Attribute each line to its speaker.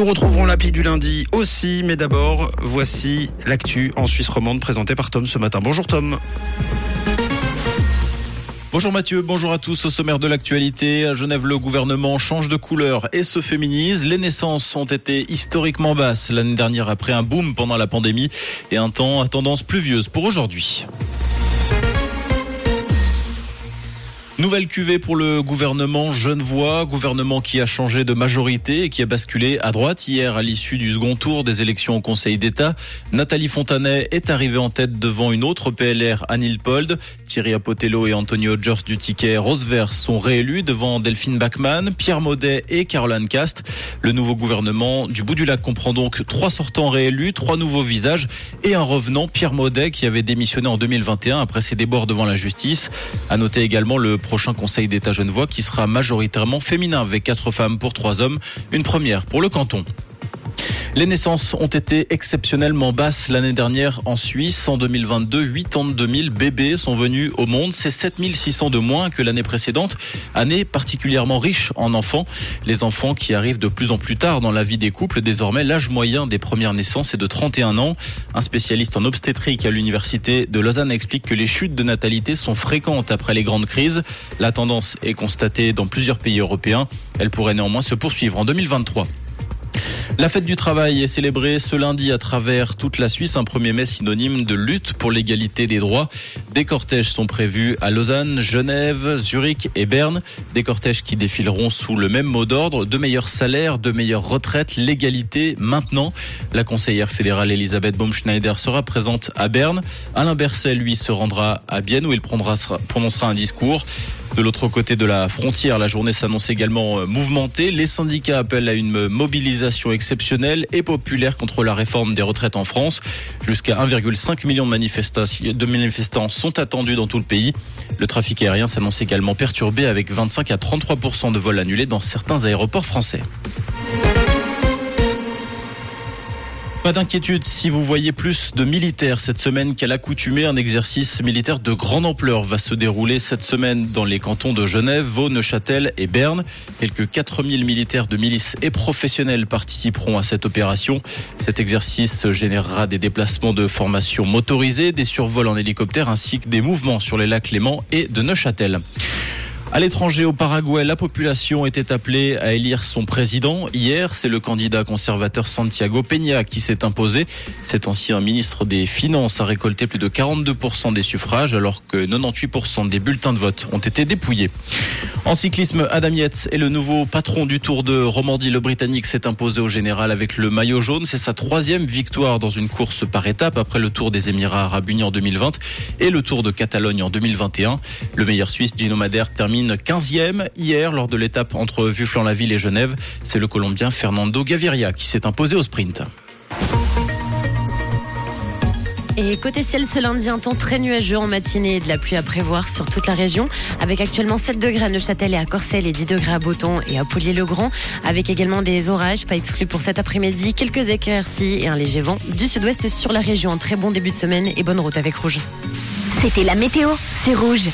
Speaker 1: Nous retrouverons l'appli du lundi aussi, mais d'abord, voici l'actu en Suisse romande présentée par Tom ce matin. Bonjour Tom.
Speaker 2: Bonjour Mathieu, bonjour à tous. Au sommaire de l'actualité, à Genève, le gouvernement change de couleur et se féminise. Les naissances ont été historiquement basses l'année dernière après un boom pendant la pandémie et un temps à tendance pluvieuse pour aujourd'hui. Nouvelle cuvée pour le gouvernement Genevois, gouvernement qui a changé de majorité et qui a basculé à droite hier à l'issue du second tour des élections au Conseil d'État. Nathalie Fontanet est arrivée en tête devant une autre PLR, Anne Pold. Thierry Apotello et Antonio George du ticket Rosevert sont réélus devant Delphine Bachmann, Pierre Maudet et Caroline Cast. Le nouveau gouvernement du bout du lac comprend donc trois sortants réélus, trois nouveaux visages et un revenant, Pierre Maudet, qui avait démissionné en 2021 après ses débords devant la justice. À noter également le prochain Conseil d'État genevois qui sera majoritairement féminin avec quatre femmes pour trois hommes, une première pour le canton. Les naissances ont été exceptionnellement basses l'année dernière en Suisse. En 2022, 82 000 bébés sont venus au monde. C'est 7 600 de moins que l'année précédente. Année particulièrement riche en enfants. Les enfants qui arrivent de plus en plus tard dans la vie des couples. Désormais, l'âge moyen des premières naissances est de 31 ans. Un spécialiste en obstétrique à l'université de Lausanne explique que les chutes de natalité sont fréquentes après les grandes crises. La tendance est constatée dans plusieurs pays européens. Elle pourrait néanmoins se poursuivre en 2023. La fête du travail est célébrée ce lundi à travers toute la Suisse, un 1er mai synonyme de lutte pour l'égalité des droits. Des cortèges sont prévus à Lausanne, Genève, Zurich et Berne. Des cortèges qui défileront sous le même mot d'ordre, de meilleurs salaires, de meilleures retraites, l'égalité maintenant. La conseillère fédérale Elisabeth Baumschneider sera présente à Berne. Alain Berset, lui, se rendra à Bienne où il prononcera un discours. De l'autre côté de la frontière, la journée s'annonce également mouvementée. Les syndicats appellent à une mobilisation exceptionnelle et populaire contre la réforme des retraites en France. Jusqu'à 1,5 million de, de manifestants sont attendus dans tout le pays. Le trafic aérien s'annonce également perturbé avec 25 à 33% de vols annulés dans certains aéroports français. Pas d'inquiétude si vous voyez plus de militaires cette semaine qu'à l'accoutumée. Un exercice militaire de grande ampleur va se dérouler cette semaine dans les cantons de Genève, Vaud, Neuchâtel et Berne. Quelques 4000 militaires de milices et professionnels participeront à cette opération. Cet exercice générera des déplacements de formation motorisés, des survols en hélicoptère ainsi que des mouvements sur les lacs Léman et de Neuchâtel. À l'étranger, au Paraguay, la population était appelée à élire son président. Hier, c'est le candidat conservateur Santiago Peña qui s'est imposé. Cet ancien ministre des Finances a récolté plus de 42% des suffrages alors que 98% des bulletins de vote ont été dépouillés. En cyclisme, Adam Yates est le nouveau patron du Tour de Romandie. Le Britannique s'est imposé au général avec le maillot jaune. C'est sa troisième victoire dans une course par étape après le Tour des Émirats Arabes Unis en 2020 et le Tour de Catalogne en 2021. Le meilleur Suisse, Gino Madère, termine 15e hier lors de l'étape entre Vuflan-la-Ville et Genève. C'est le Colombien Fernando Gaviria qui s'est imposé au sprint.
Speaker 3: Et côté ciel ce lundi, un temps très nuageux en matinée et de la pluie à prévoir sur toute la région, avec actuellement 7 degrés à Neuchâtel et à Corcelles et 10 degrés à Boton et à Poulier-le-Grand, avec également des orages, pas exclus pour cet après-midi, quelques éclaircies et un léger vent du sud-ouest sur la région. Un très bon début de semaine et bonne route avec Rouge.
Speaker 4: C'était la météo, c'est Rouge.